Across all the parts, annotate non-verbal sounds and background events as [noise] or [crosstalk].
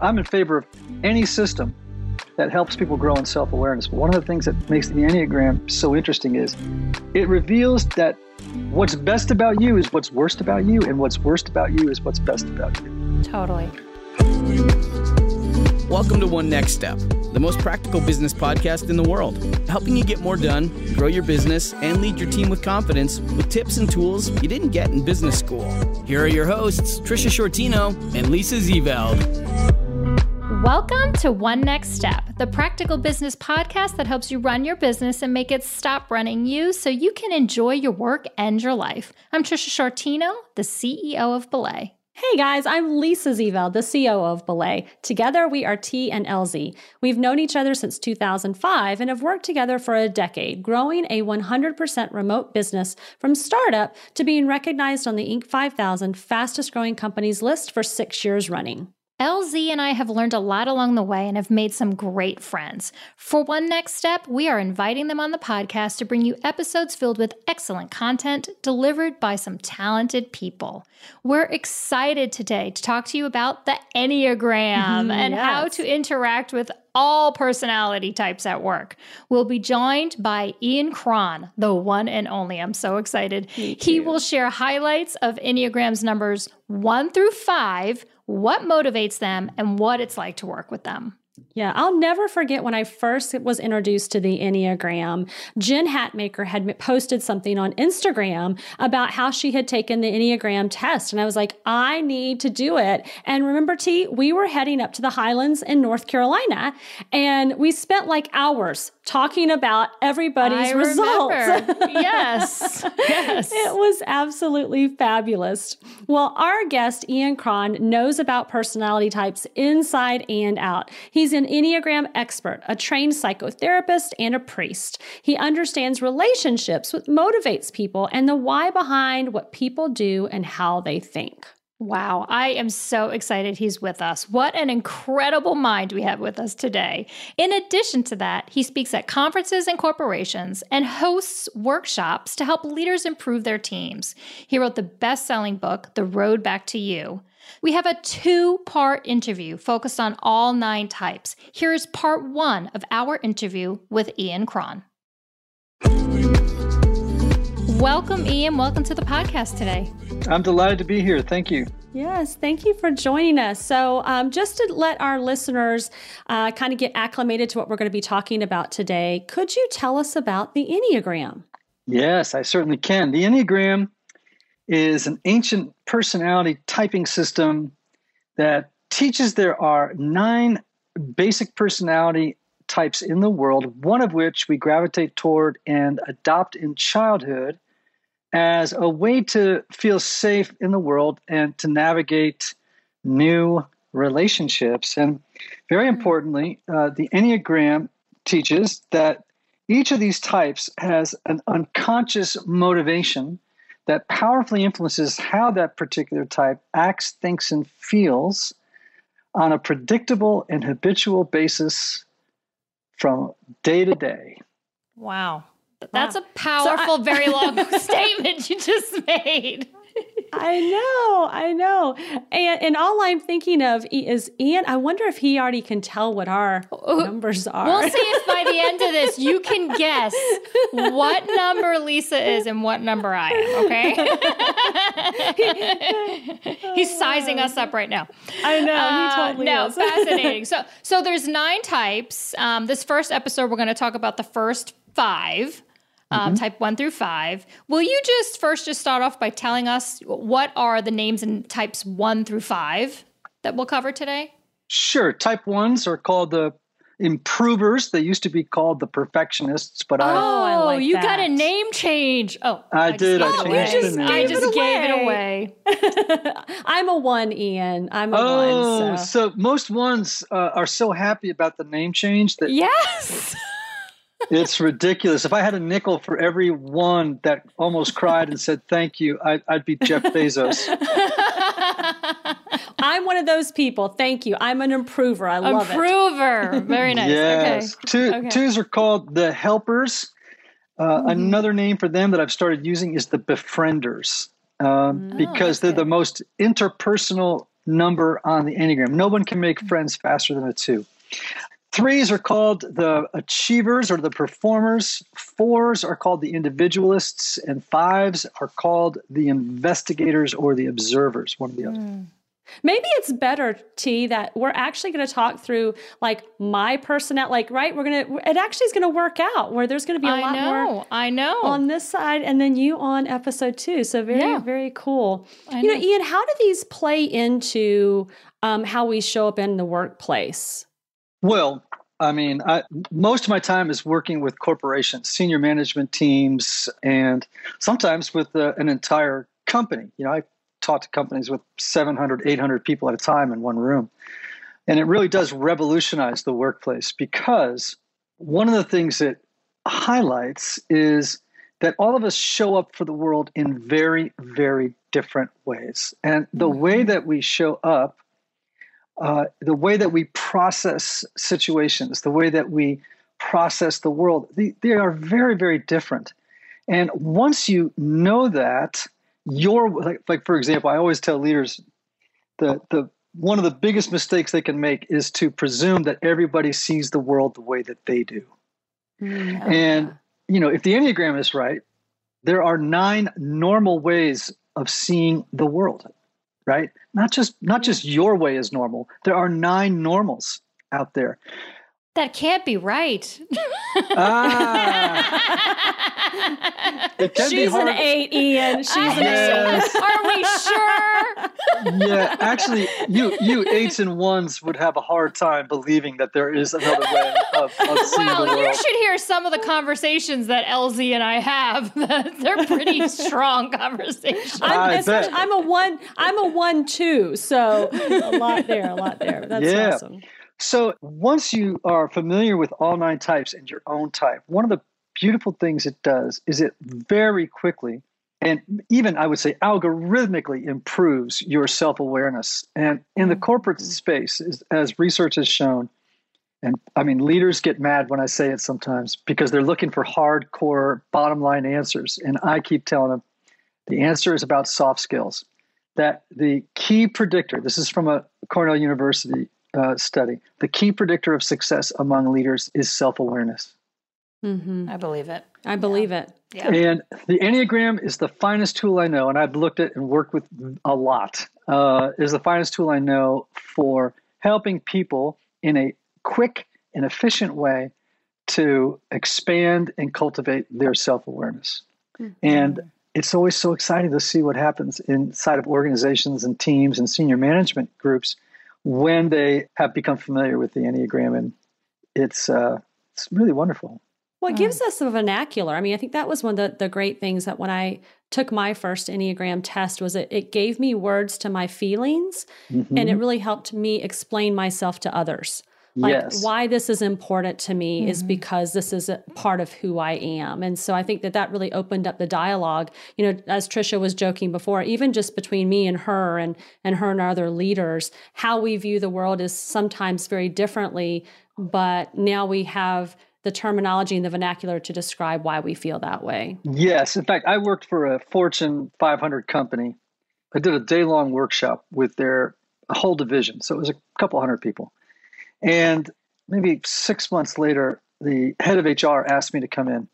I'm in favor of any system that helps people grow in self awareness. But one of the things that makes the Enneagram so interesting is it reveals that what's best about you is what's worst about you, and what's worst about you is what's best about you. Totally. Welcome to One Next Step, the most practical business podcast in the world, helping you get more done, grow your business, and lead your team with confidence with tips and tools you didn't get in business school. Here are your hosts, Tricia Sciortino and Lisa Zeveld. Welcome to One Next Step, the practical business podcast that helps you run your business and make it stop running you so you can enjoy your work and your life. I'm Tricia Sciortino, the CEO of Belay. Hey guys, I'm Lisa Zeveld, the CEO of Belay. Together we are T and LZ. We've known each other since 2005 and have worked together for a decade, growing a 100% remote business from startup to being recognized on the Inc. 5000 fastest growing companies list for six years running. LZ and I have learned a lot along the way and have made some great friends. For one next step, we are inviting them on the podcast to bring you episodes filled with excellent content delivered by some talented people. We're excited today to talk to you about the Enneagram mm-hmm. and yes. how to interact with all personality types at work. We'll be joined by Ian Cron, the one and only. I'm so excited. He will share highlights of Enneagram's numbers one through five, what motivates them, and what it's like to work with them. Yeah, I'll never forget when I first was introduced to the Enneagram. Jen Hatmaker had posted something on Instagram about how she had taken the Enneagram test. And I was like, I need to do it. And remember, T, we were heading up to the Highlands in North Carolina and we spent like hours talking about everybody's I results. [laughs] yes. Yes. It was absolutely fabulous. Well, our guest, Ian Cron, knows about personality types inside and out. He's an Enneagram expert, a trained psychotherapist, and a priest. He understands relationships, what motivates people, and the why behind what people do and how they think. Wow, I am so excited he's with us. What an incredible mind we have with us today. In addition to that, he speaks at conferences and corporations and hosts workshops to help leaders improve their teams. He wrote the best selling book, The Road Back to You. We have a two part interview focused on all nine types. Here is part one of our interview with Ian Cron. Welcome, Ian. Welcome to the podcast today. I'm delighted to be here. Thank you. Yes, thank you for joining us. So, um, just to let our listeners uh, kind of get acclimated to what we're going to be talking about today, could you tell us about the Enneagram? Yes, I certainly can. The Enneagram is an ancient personality typing system that teaches there are nine basic personality types in the world, one of which we gravitate toward and adopt in childhood as a way to feel safe in the world and to navigate new relationships. And very importantly, uh, the Enneagram teaches that each of these types has an unconscious motivation that powerfully influences how that particular type acts, thinks, and feels on a predictable and habitual basis from day to day. Wow. That's Wow. a powerful, very [laughs] long [laughs] statement you just made. I know, I know. And, and all I'm thinking of is Ian. I wonder if he already can tell what our numbers are. We'll see if by the end of [laughs] this you can guess what number Lisa is and what number I am, okay? He's sizing us up right now. I know, Uh, he totally no, is. fascinating. So, so there's nine types. Um, this first episode, we're going to talk about the first five, um, type one through five. Will you just first just start off by telling us what are the names and types one through five that we'll cover today? Sure, type ones are called the improvers. They used to be called the perfectionists, but I, Oh, I like you got a name change. Oh, I just did. I gave it changed away. the name. I just Gave it gave it away. away. [laughs] I'm a one, Ian. I'm a Oh, one. So. so most ones uh, are so happy about the name change that Yes. [laughs] it's ridiculous. If I had a nickel for every one that almost cried and said thank you, I, I'd be Jeff Bezos. [laughs] I'm one of those people. Thank you. I'm an improver. I love it. Improver. Very nice. Yes. Okay. Two, Okay. Twos are called the helpers. Uh, Another name for them that I've started using is the befrienders um, because they're the most interpersonal number on the Enneagram. No one can make friends faster than a two. Threes are called the achievers or the performers. Fours are called the individualists. And fives are called the investigators or the observers, one of the other. Mm. Maybe it's better, T, that we're actually going to talk through like my personality, like, right? We're going to, it actually is going to work out where there's going to be a I lot know, more. I know. On this side, and then you on episode two. So very, yeah. very cool. I you know. know, Ian, how do these play into um, how we show up in the workplace? Well, I mean, I, most of my time is working with corporations, senior management teams, and sometimes with uh, an entire company. You know, I talk to companies with 700, 800 people at a time in one room. And it really does revolutionize the workplace because one of the things it highlights is that all of us show up for the world in very, very different ways. And the way mm-hmm. that we show up uh, the way that we process situations, the way that we process the world, they, they are very, very different. And once you know that, your like, like for example, I always tell leaders the the one of the biggest mistakes they can make is to presume that everybody sees the world the way that they do. Mm, and you know, if the Enneagram is right, there are nine normal ways of seeing the world right? Not just not just your way is normal. There are nine normals out there. That can't be right. ah. [laughs] She's an eight, Ian. She's an eight. Are we sure? yeah, actually, you you eights and ones would have a hard time believing that there is another way of, of seeing well, the world. you should hear some of the conversations that LZ and I have. [laughs] They're pretty [laughs] strong conversations. I'm, I'm, a one. I'm a one two. So a lot there. A lot there. That's yeah. awesome. So once you are familiar with all nine types and your own type, one of the beautiful things it does is it very quickly and even I would say algorithmically improves your self awareness. And in the corporate mm-hmm. space, as research has shown, and I mean, leaders get mad when I say it sometimes because they're looking for hardcore bottom line answers. And I keep telling them the answer is about soft skills. That the key predictor, this is from a Cornell University uh, study. The key predictor of success among leaders is self awareness. Mm-hmm. I believe it. I believe yeah. it. Yeah. And the Enneagram is the finest tool I know, and I've looked at and worked with a lot. Uh, is the finest tool I know for helping people in a quick and efficient way to expand and cultivate their self awareness. Mm-hmm. And it's always so exciting to see what happens inside of organizations and teams and senior management groups when they have become familiar with the Enneagram. And it's, uh, it's really wonderful. Well, it gives us a vernacular. I mean, I think that was one of the, the great things that when I took my first Enneagram test was it, it gave me words to my feelings mm-hmm. and it really helped me explain myself to others. Like yes. why this is important to me mm-hmm. is because this is a part of who I am. And so I think that that really opened up the dialogue. You know, as Tricia was joking before, even just between me and her and and her and other leaders, how we view the world is sometimes very differently, but now we have the terminology and the vernacular to describe why we feel that way. Yes. In fact, I worked for a Fortune 500 company. I did a day long workshop with their whole division. So it was a couple hundred people. And maybe six months later, the head of HR asked me to come in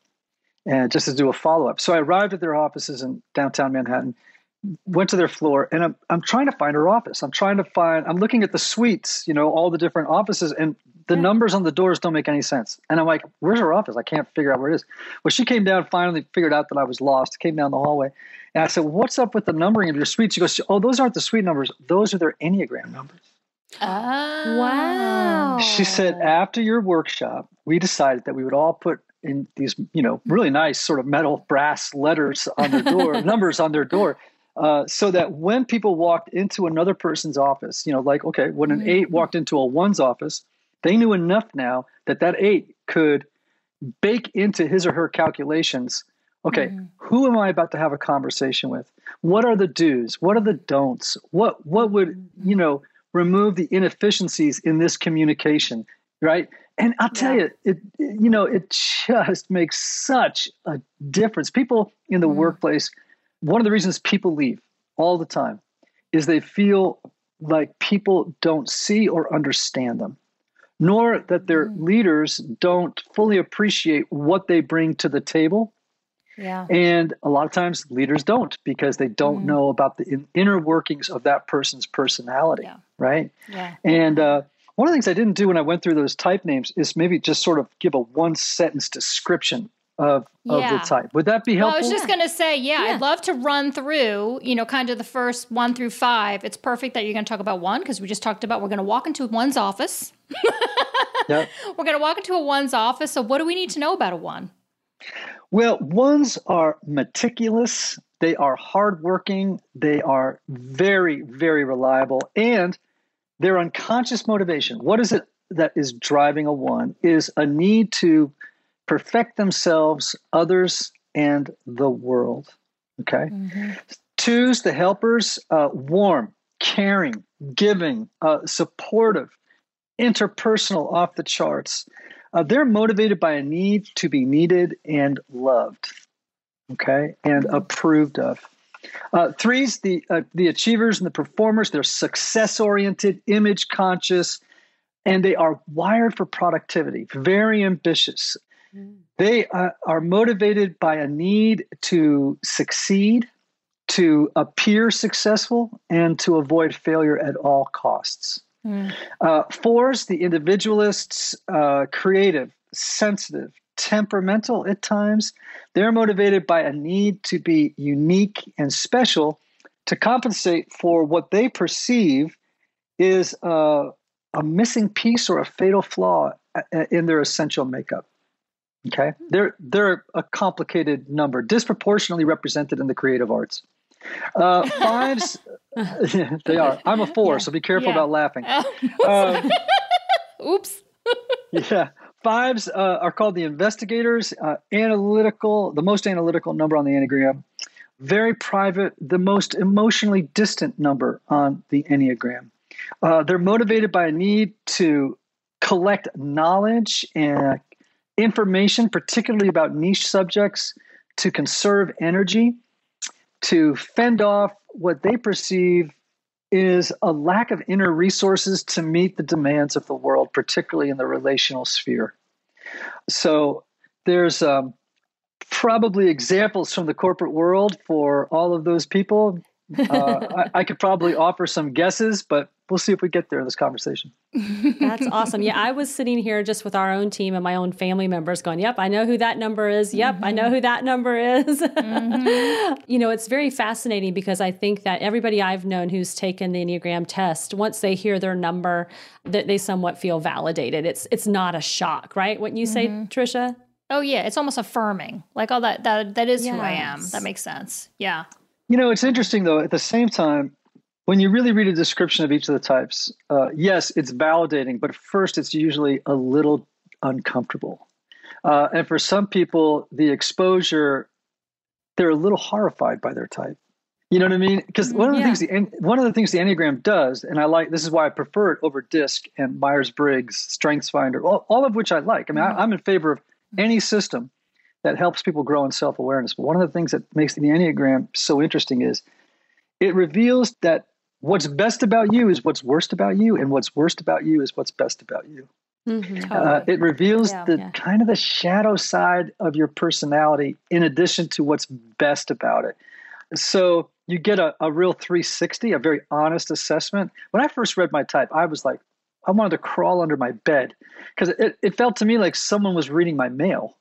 and just to do a follow up. So I arrived at their offices in downtown Manhattan, went to their floor, and I'm, I'm trying to find her office. I'm trying to find, I'm looking at the suites, you know, all the different offices, and the numbers on the doors don't make any sense. And I'm like, where's her office? I can't figure out where it is. Well, she came down, finally figured out that I was lost, came down the hallway. And I said, what's up with the numbering of your suites? She goes, oh, those aren't the suite numbers. Those are their Enneagram numbers. Oh. Wow. She said, after your workshop, we decided that we would all put in these, you know, really nice sort of metal brass letters on their door, [laughs] numbers on their door, uh, so that when people walked into another person's office, you know, like, okay, when an mm-hmm. eight walked into a one's office, they knew enough now that that eight could bake into his or her calculations okay mm-hmm. who am i about to have a conversation with what are the do's what are the don'ts what what would mm-hmm. you know remove the inefficiencies in this communication, right? And I'll tell yeah. you, it, you know, it just makes such a difference. People in the mm. workplace, one of the reasons people leave all the time is they feel like people don't see or understand them, nor that their mm. leaders don't fully appreciate what they bring to the table. Yeah. And a lot of times leaders don't because they don't mm. know about the inner workings of that person's personality. Yeah. Right. Yeah. And uh, one of the things I didn't do when I went through those type names is maybe just sort of give a one sentence description of, yeah. of the type. Would that be helpful? Well, I was just going to say, yeah, yeah, I'd love to run through, you know, kind of the first one through five. It's perfect that you're going to talk about one because we just talked about we're going to walk into one's office. yep. [laughs] We're going to walk into a one's office. So, what do we need to know about a one? Well, ones are meticulous, they are hardworking, they are very, very reliable, and their unconscious motivation. What is it that is driving a one? Is a need to perfect themselves, others, and the world. Okay. Mm-hmm. Twos, the helpers, uh, warm, caring, giving, uh, supportive, interpersonal, off the charts. Uh, they're motivated by a need to be needed and loved, okay, and approved of. Uh, threes, the uh, the achievers and the performers. They're success oriented, image conscious, and they are wired for productivity. Very ambitious. They uh, are motivated by a need to succeed, to appear successful, and to avoid failure at all costs. Mm. Uh, fours, the individualists, uh, creative, sensitive, temperamental at times. They're motivated by a need to be unique and special to compensate for what they perceive is a missing piece or a fatal flaw uh, in their essential makeup. Okay, they're they're a complicated number, disproportionately represented in the creative arts. Uh, fives, [laughs] they are. I'm a [laughs] four, yeah. so be careful yeah. about laughing. um, [laughs] Oops. yeah, fives uh, are called the investigators, uh, analytical, the most analytical number on the enneagram. Very private, the most emotionally distant number on the enneagram. Uh, they're motivated by a need to collect knowledge and information, particularly about niche subjects, to conserve energy, to fend off what they perceive is a lack of inner resources to meet the demands of the world, particularly in the relational sphere. So there's um, probably examples from the corporate world for all of those people. Uh, [laughs] I, I could probably offer some guesses, but we'll see if we get there in this conversation. [laughs] That's awesome. Yeah, I was sitting here just with our own team and my own family members going, Yep, I know who that number is. Yep, mm-hmm. I know mm-hmm. who that number is. Mm-hmm. [laughs] you know, it's very fascinating because I think that everybody I've known who's taken the Enneagram test, once they hear their number, that they somewhat feel validated. It's it's not a shock, right? What you say, mm-hmm. Tricia? Oh yeah, it's almost affirming. Like, oh that that that is yes. who I am. That makes sense. Yeah. You know, it's interesting though, at the same time, when you really read a description of each of the types, uh, yes, it's validating, but first it's usually a little uncomfortable. Uh, and for some people, the exposure, they're a little horrified by their type. You know what I mean? Because one of the yeah. things the one of the things the Enneagram does, and I like this is why I prefer it over DISC and Myers Briggs, Strengths Finder, all, all, of which I like. I mean, mm-hmm. I, I'm in favor of any system that helps people grow in self awareness. But one of the things that makes the Enneagram so interesting is it reveals that what's best about you is what's worst about you, and what's worst about you is what's best about you. Mm-hmm. Uh, it reveals yeah, the yeah. kind of the shadow side of your personality in addition to what's best about it. So you get a, a real 360, a very honest assessment. When I first read my type, I was like, I wanted to crawl under my bed because it, it felt to me like someone was reading my mail.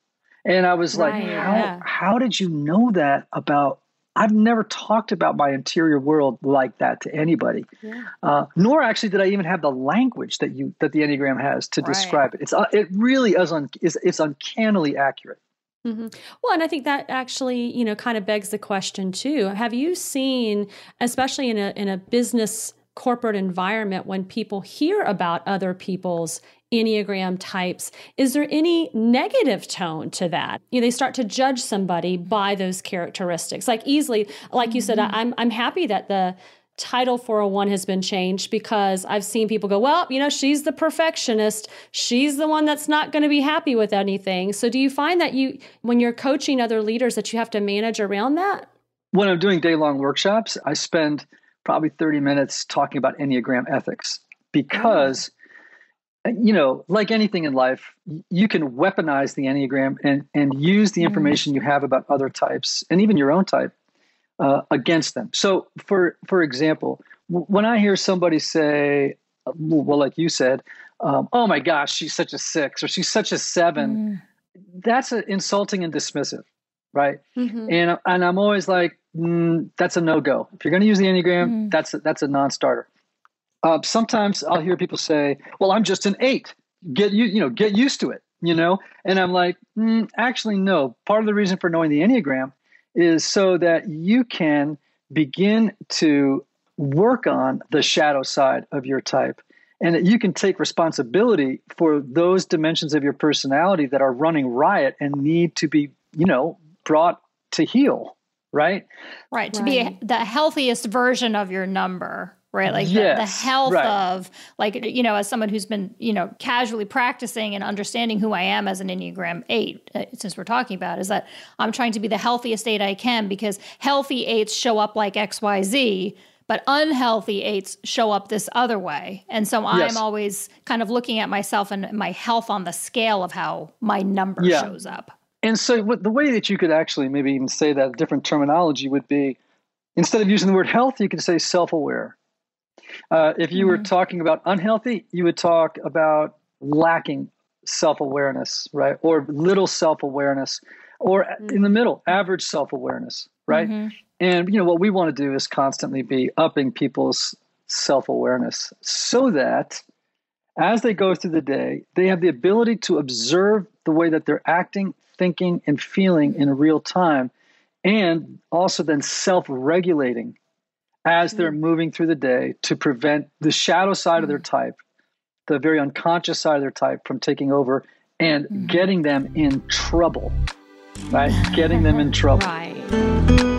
And I was right, like, how, yeah. how did you know that about I've never talked about my interior world like that to anybody. Yeah. Uh, nor actually did I even have the language that you that the Enneagram has to right. describe it. It's uh, it really is, un, is it's uncannily accurate. Mm-hmm. Well, and I think that actually, you know, kind of begs the question too. Have you seen, especially in a in a business corporate environment, when people hear about other people's Enneagram types. Is there any negative tone to that? You know, they start to judge somebody by those characteristics. Like easily, like you said, mm-hmm. I'm I'm happy that the title 401 has been changed because I've seen people go, well, you know, she's the perfectionist. She's the one that's not going to be happy with anything. So do you find that you when you're coaching other leaders that you have to manage around that? When I'm doing day long workshops, I spend probably 30 minutes talking about Enneagram ethics because, oh. you know, like anything in life, you can weaponize the Enneagram and, and use the mm. information mm. you have about other types and even your own type uh, against them. So, for, for example, when I hear somebody say, well, like you said, um, oh my gosh, she's such a six or she's such a seven, mm. that's a, insulting and dismissive, right? Mm-hmm. And, and I'm always like, mm, that's a no go. If you're going to use the Enneagram, mm. that's a, that's a non starter. Uh, sometimes I'll hear people say, "Well, I'm just an eight. Get you, you know, get used to it." You know, and I'm like, mm, actually, no. Part of the reason for knowing the Enneagram is so that you can begin to work on the shadow side of your type and that you can take responsibility for those dimensions of your personality that are running riot and need to be, you know, brought to heel right? Right. To right. be the healthiest version of your number, right? Like yes, the, the, health right. of, like, you know, as someone who's been, you know, casually practicing and understanding who I am as an Enneagram 8, uh, since we're talking about, is that I'm trying to be the healthiest 8 I can because healthy 8s show up like XYZ. But unhealthy eights show up this other way. And so I'm yes. always kind of looking at myself and my health on the scale of how my number yeah. shows up. And so, what, the way that you could actually maybe even say that different terminology would be instead of using the word health, you could say self aware. Uh, if you mm-hmm. were talking about unhealthy, you would talk about lacking self awareness, right? Or little self awareness, or mm-hmm. in the middle, average self awareness, right? Mm-hmm. And you know what we want to do is constantly be upping people's self awareness so that as they go through the day, they have the ability to observe the way that they're acting, thinking and feeling in real time, and also then self regulating as they're mm. moving through the day to prevent the shadow side of their mm. type, the very unconscious side of their type, from taking over and mm-hmm. getting them in trouble. Right? getting them in trouble. Right.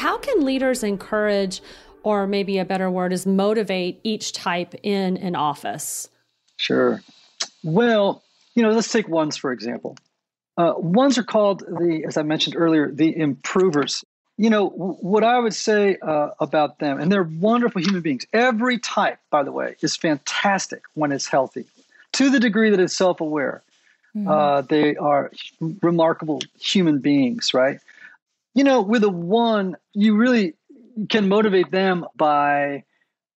How can leaders encourage, or maybe a better word is motivate each type in an office? Sure. Well, you know, let's take ones for example. Uh, ones are called the, as I mentioned earlier, the improvers. You know, w- what I would say uh, about them, and they're wonderful human beings. Every type, by the way, is fantastic when it's healthy, to the degree that it's self aware. Mm-hmm. Uh, they are remarkable human beings, right? You know, with a one, you really can motivate them by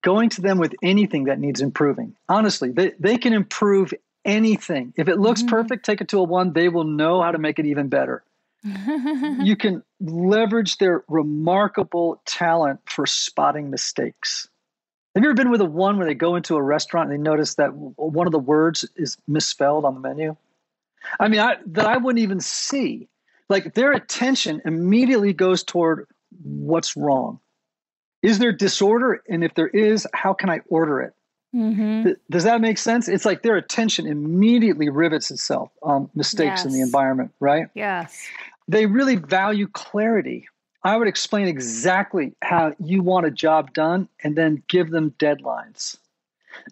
going to them with anything that needs improving. Honestly, they, they can improve anything. If it looks mm-hmm. perfect, take it to a one, they will know how to make it even better. [laughs] you can leverage their remarkable talent for spotting mistakes. Have you ever been with a one where they go into a restaurant and they notice that one of the words is misspelled on the menu? I mean, I, that I wouldn't even see like their attention immediately goes toward what's wrong. Is there disorder? And if there is, how can I order it? Mm-hmm. Th- does that make sense? It's like their attention immediately rivets itself on mistakes yes. in the environment, right? Yes. They really value clarity. I would explain exactly how you want a job done and then give them deadlines.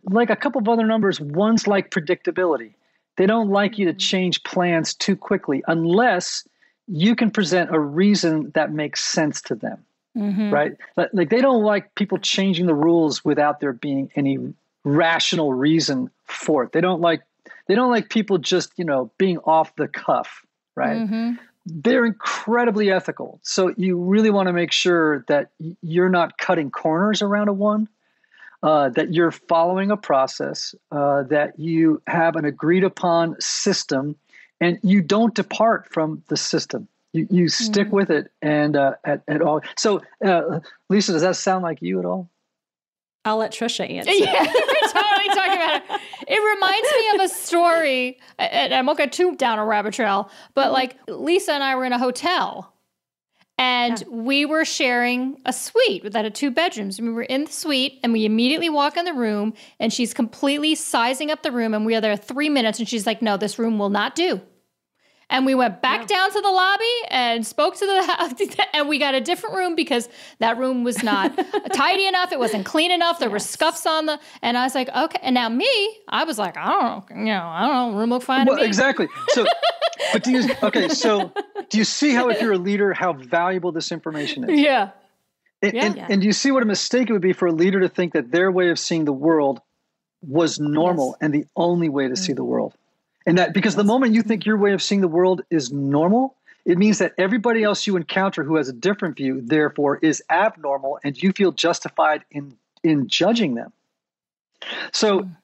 Like a couple of other numbers, one's like predictability. They don't like you to mm-hmm. change plans too quickly unless you can present a reason that makes sense to them mm-hmm. right like they don't like people changing the rules without there being any rational reason for it they don't like they don't like people just you know being off the cuff right mm-hmm. they're incredibly ethical so you really want to make sure that you're not cutting corners around a one uh, that you're following a process, uh, that you have an agreed upon system and you don't depart from the system. You, you stick mm with it and uh, at, at all. So, uh, Lisa, does that sound like you at all? I'll let Tricia [laughs] answer. Yeah, we're totally talking about it. It reminds me of a story, and I won't get too down a rabbit trail, but mm-hmm. like Lisa and I were in a hotel and yeah. we were sharing a suite that had two bedrooms. We were in the suite and we immediately walk in the room and she's completely sizing up the room and we are there three minutes and she's like, no, this room will not do. And we went back yeah. down to the lobby and spoke to the [laughs] house, and we got a different room because that room was not [laughs] tidy enough. It wasn't clean enough. There yes. were scuffs on the, and I was like, okay. And now me, I was like, I don't know, you know, I don't know, room look fine. Well, exactly. So, [laughs] but do you, okay, so do you see how, if you're a leader, how valuable this information is? Yeah. And, yeah. and, and, do you see what a mistake it would be for a leader to think that their way of seeing the world was normal yes. and the only way to mm-hmm. see the world? And that because the moment you think your way of seeing the world is normal, it means that everybody else you encounter who has a different view, therefore, is abnormal and you feel justified in, in judging them. So, mm.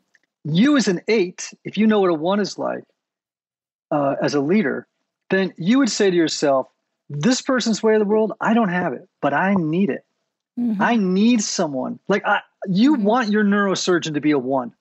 you as an eight, if you know what a one is like uh, as a leader, then you would say to yourself, This person's way of the world, I don't have it, but I need it. Mm-hmm. I need someone. Like, I, you mm-hmm. want your neurosurgeon to be a one.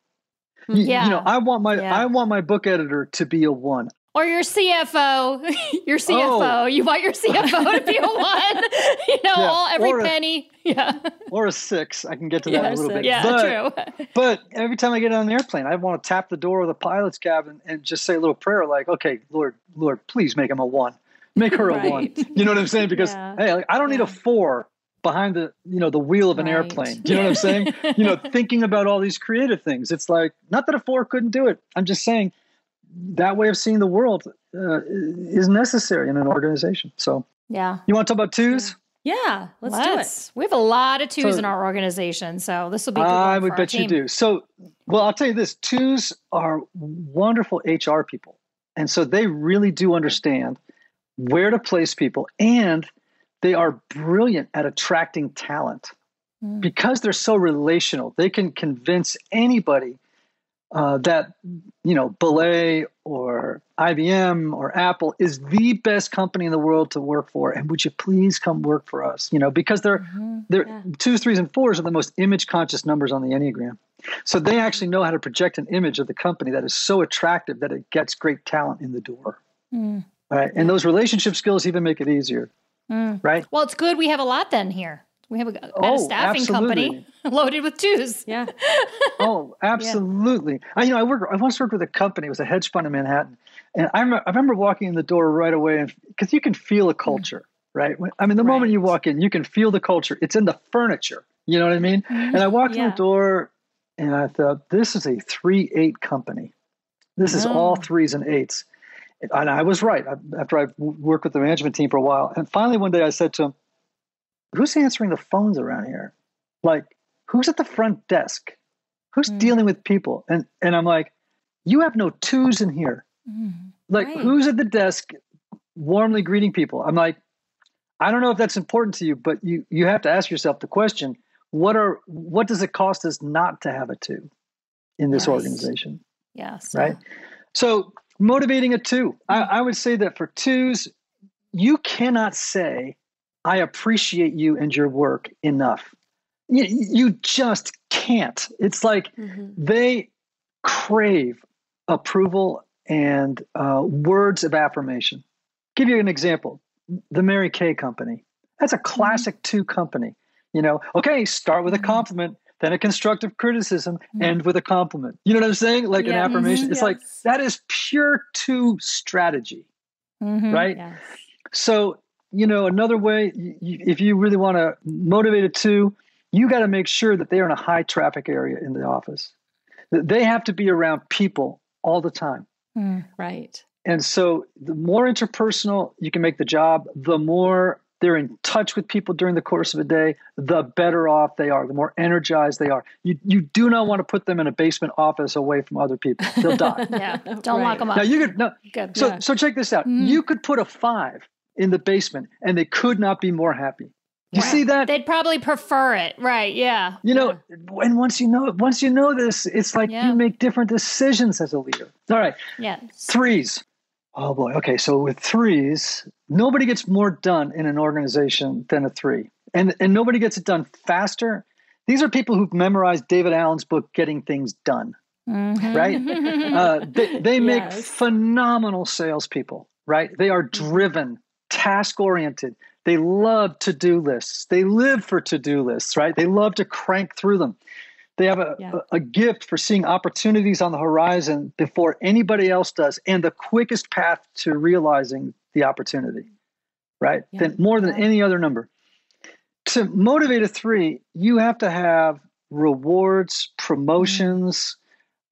You, yeah. you know, I want my yeah. I want my book editor to be a one. Or your CFO, [laughs] your CFO. Oh. You want your CFO to be a [laughs] one. [laughs] you know, yeah. all every penny. Yeah. Or a six. I can get to that yeah, a little bit. Yeah, but, true. but every time I get on an airplane, I want to tap the door of the pilot's cabin and just say a little prayer like, okay, Lord, Lord, please make him a one. Make her a right. one. You know what I'm saying? Because hey, like, I don't need a four behind the you know the wheel of an right. airplane. Do you know what I'm saying? [laughs] you know, thinking about all these creative things. It's like not that a four couldn't do it. I'm just saying that way of seeing the world uh, is necessary in an organization. So yeah, you want to talk about twos? Yeah, let's, let's, do it. We have a lot of twos so, in our organization, so this will be. I would bet you do. So, well, I'll tell you this: twos are wonderful HR people, and so they really do understand where to place people and they are brilliant at attracting talent mm. because they're so relational. They can convince anybody uh, that you know Belay or IBM or Apple is the best company in the world to work for, and would you please come work for us? You know because they're mm-hmm. they're yeah. twos, threes, and fours are the most image conscious numbers on the enneagram. So they actually know how to project an image of the company that is so attractive that it gets great talent in the door. Mm. Right, and those relationship skills even make it easier. Mm. Right. Well, it's good we have a lot then here. We have a, oh, a staffing absolutely. company [laughs] loaded with twos. Yeah. [laughs] oh, absolutely. Yeah. I, you know, I work. I once worked with a company. It was a hedge fund in Manhattan, and I, I remember walking in the door right away, and because you can feel a mm. culture, mm. right? I mean, the right. moment you walk in, you can feel the culture. It's in the furniture. You know what I mean? Mm-hmm. And I walked yeah. in the door, and I thought, this is a three-eight company. This is all oh. threes and eights and I was right after I worked with the management team for a while. And finally, one day I said to him, Who's answering the phones around here? Like, who's at the front desk? Who's mm. dealing with people? And, and I'm like, You have no twos in here. Mm. Like, right. who's at the desk warmly greeting people? I'm like, I don't know if that's important to you, but you, you have to ask yourself the question what are what does it cost us not to have a two in this yes. organization? Yes. Right. So motivating a two. I, I would say that for twos, you cannot say, I appreciate you and your work enough. You, you just can't. It's like mm-hmm. they crave approval and uh, words of affirmation. Give you an example the Mary Kay Company. That's a mm-hmm. classic mm-hmm. two company. You know, okay, start with a mm-hmm. compliment, then a constructive criticism, mm-hmm. end with a compliment. You know what I'm saying? Like yeah, an affirmation. Mm-hmm, it's yes. like that is pure two strategy, mm-hmm, right? Yes. So, you know, another way, if you really want to motivate a two, you got to make sure that they are in a high traffic area in the office. They have to be around people all the time. Mm, right. And so, the more interpersonal you can make the job, the more they're in touch with people during the course of a day, the better off they are, the more energized they are. You, you do not want to put them in a basement office away from other people. They'll die. [laughs] yeah, [laughs] don't right. lock them up. Now you could no. Good. So yeah. so check this out. Mm. You could put a five in the basement, and they could not be more happy. You see that? They'd probably prefer it, right? Yeah. You know, yeah. and once you know once you know this, it's like yeah. you make different decisions as a leader. All right. Yeah. Threes. Oh boy. Okay. So with threes, nobody gets more done in an organization than a three, and and nobody gets it done faster. These are people who've memorized David Allen's book, Getting Things Done. Mm-hmm. Right? [laughs] uh, they they make yes. phenomenal salespeople. Right? They are driven, task oriented. They love to do lists. They live for to do lists. Right? They love to crank through them. They have a, Yeah. a, a gift for seeing opportunities on the horizon before anybody else does, and the quickest path to realizing the opportunity, right? Yeah. Than more than any other number. To motivate a three, you have to have rewards, promotions,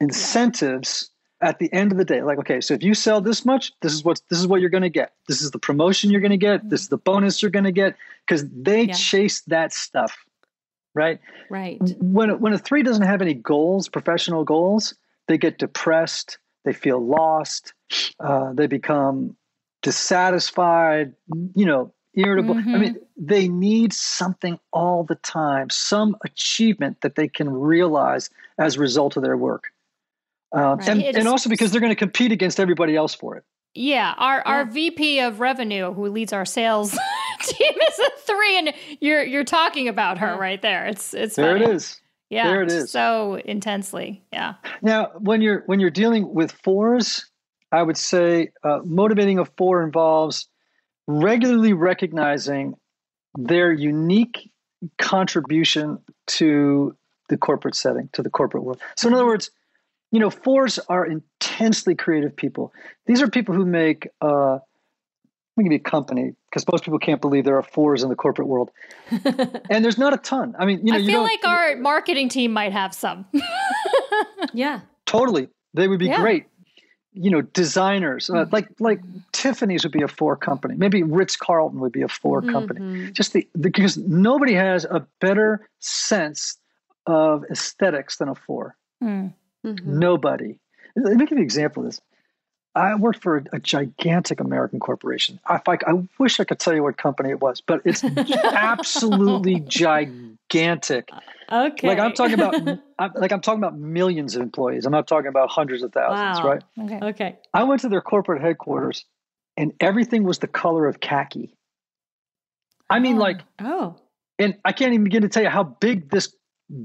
mm. incentives at the end of the day. Like, okay, so if you sell this much, this is what this is what you're going to get. This is the promotion you're going to get. This mm-hmm. is the bonus you're going to get because they Yeah. chase that stuff, right? Right. when when a three doesn't have any goals, professional goals, they get depressed. They feel lost. Uh, they become dissatisfied. You know, irritable. I Mhm. mean, they need something all the time, some achievement that they can realize as a result of their work, um, Right. and and also because they're going to compete against everybody else for it. Yeah, our our VP of revenue, who leads our sales [laughs] team, is a three, and you're you're talking about her right there. It's it's There funny. it is. Yeah, There it is. So intensely, yeah. Now, when you're when you're dealing with fours, I would say uh, motivating a four involves regularly recognizing their unique contribution to the corporate setting, to the corporate world. So, in other words, you know, fours are intensely creative people. These are people who make. Uh, let me give you a company because most people can't believe there are fours in the corporate world, [laughs] and there's not a ton. I mean, you know, I you feel don't- like our marketing team might have some. [laughs] yeah. Totally, they would be Yeah. great. You know, designers uh, like like Tiffany's would be a four company. Maybe Ritz Carlton would be a 4 company. Mhm. Just the because nobody has a better sense of aesthetics than a four. Hmm. Mhm. Nobody. Let me give you an example of this. I worked for a, a gigantic American corporation. I, I, I wish I could tell you what company it was, but it's [laughs] absolutely [laughs] gigantic. Okay. Like I'm talking about, [laughs] I'm, like I'm talking about millions of employees. I'm not talking about hundreds of thousands, Wow. right? Okay. Okay. I went to their corporate headquarters, and everything was the color of khaki. I mean, Oh. like, Oh. and I can't even begin to tell you how big this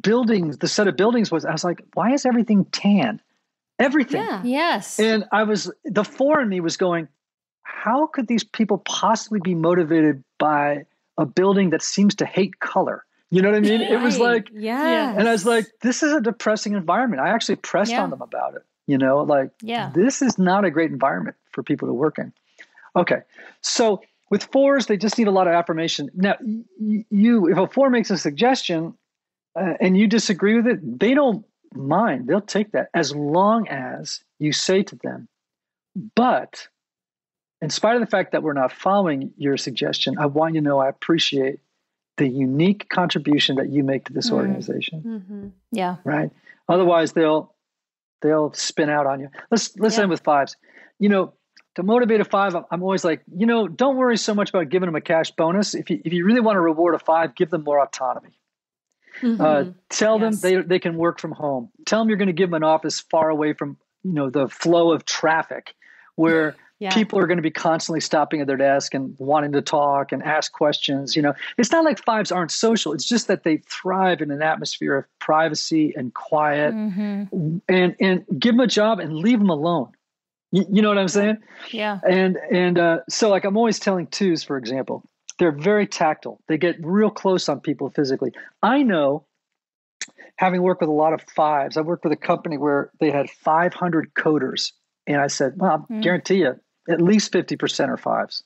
building, the set of buildings was. I was like, why is everything tan? Everything. Yeah. Yes. And I was the four in me was going, how could these people possibly be motivated by a building that seems to hate color? You know what I mean? It was like, yeah. and I was like, this is a depressing environment. I actually pressed Yeah. on them about it. You know, like yeah. this is not a great environment for people to work in. Okay, so with fours, they just need a lot of affirmation. Now, you, if a four makes a suggestion uh, and you disagree with it, they don't mind. They'll take that as long as you say to them, but in spite of the fact that we're not following your suggestion, I want you to know I appreciate the unique contribution that you make to this Mm. organization Mhm. Yeah. right? Otherwise, they'll they'll spin out on you. Let's let's Yeah. end with fives. You know, to motivate a five, I'm- I'm always like, you know, don't worry so much about giving them a cash bonus. If you if you really want to reward a five, give them more autonomy. Uh, Mhm. tell Yes. them they they can work from home. Tell them you're going to give them an office far away from you know the flow of traffic, where [laughs] Yeah. people are going to be constantly stopping at their desk and wanting to talk and ask questions you know it's not like fives aren't social it's just that they thrive in an atmosphere of privacy and quiet hmm and and give them a job and leave them alone you, you know what i'm saying Yeah. and and uh, so like i'm always telling twos for example they're very tactile they get real close on people physically i know having worked with a lot of fives i worked with a company where they had 500 coders and i said well i Mm. guarantee you at least 50% are fives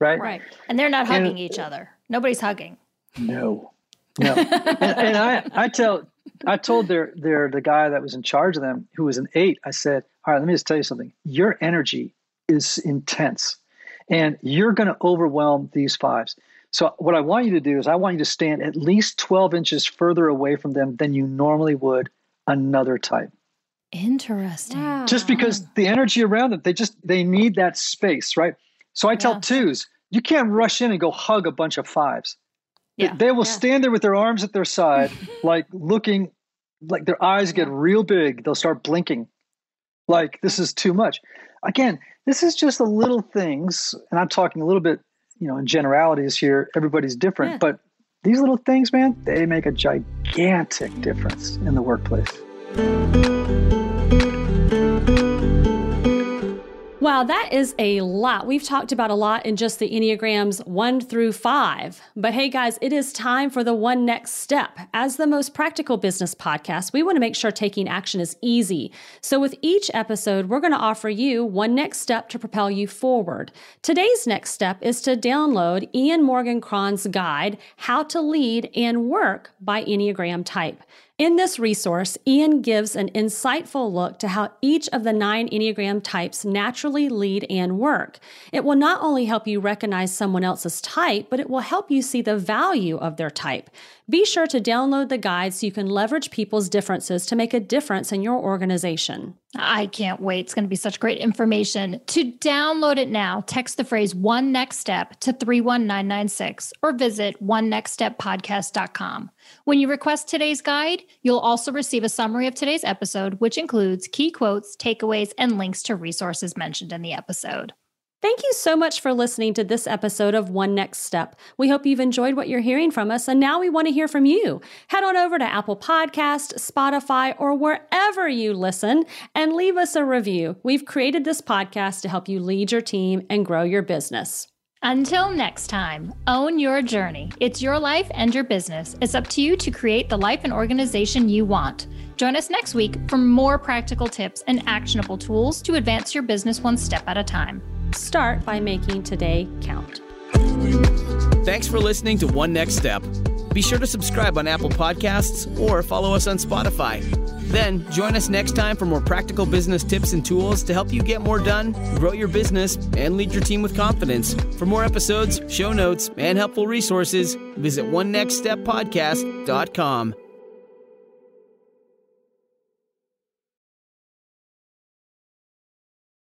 right Right. And they're not And- hugging each other. Nobody's hugging. no no and, and i i tell i told their their the guy that was in charge of them who was an eight i said all right let me just tell you something your energy is intense and you're going to overwhelm these fives so what i want you to do is i want you to stand at least 12 inches further away from them than you normally would another type Interesting. Wow. just because the energy around them they just they need that space right so i tell Yeah. twos you can't rush in and go hug a bunch of fives They- Yeah. they will Yeah. stand there with their arms at their side [laughs] like looking like their eyes get real big they'll start blinking like this is too much again this is just the little things and i'm talking a little bit you know in generalities here everybody's different Yeah. but these little things man they make a gigantic difference in the workplace Wow, that is a lot. We've talked about a lot in just the Enneagrams one through five. But hey, guys, it is time for the one next step. As the most practical business podcast, we want to make sure taking action is easy. So, with each episode, we're going to offer you one next step to propel you forward. Today's next step is to download Ian Morgan Cron's guide, How to Lead and Work by Enneagram Type. In this resource, Ian gives an insightful look to how each of the nine Enneagram types naturally lead and work. It will not only help you recognize someone else's type, but it will help you see the value of their type. Be sure to download the guide so you can leverage people's differences to make a difference in your organization. I can't wait. It's going to be such great information. To download it now, text the phrase one next step to 31996 or visit one next step onenextsteppodcast.com. When you request today's guide, you'll also receive a summary of today's episode, which includes key quotes, takeaways, and links to resources mentioned in the episode. Thank you so much for listening to this episode of One Next Step. We hope you've enjoyed what you're hearing from us, and now we want to hear from you. Head on over to Apple Podcast, Spotify, or wherever you listen and leave us a review. We've created this podcast to help you lead your team and grow your business. Until next time, own your journey. It's your life and your business. It's up to you to create the life and organization you want. Join us next week for more practical tips and actionable tools to advance your business one step at a time. Start by making today count. Thanks for listening to One Next Step. Be sure to subscribe on Apple Podcasts or follow us on Spotify. Then join us next time for more practical business tips and tools to help you get more done, grow your business, and lead your team with confidence. For more episodes, show notes, and helpful resources, visit onenextsteppodcast.com.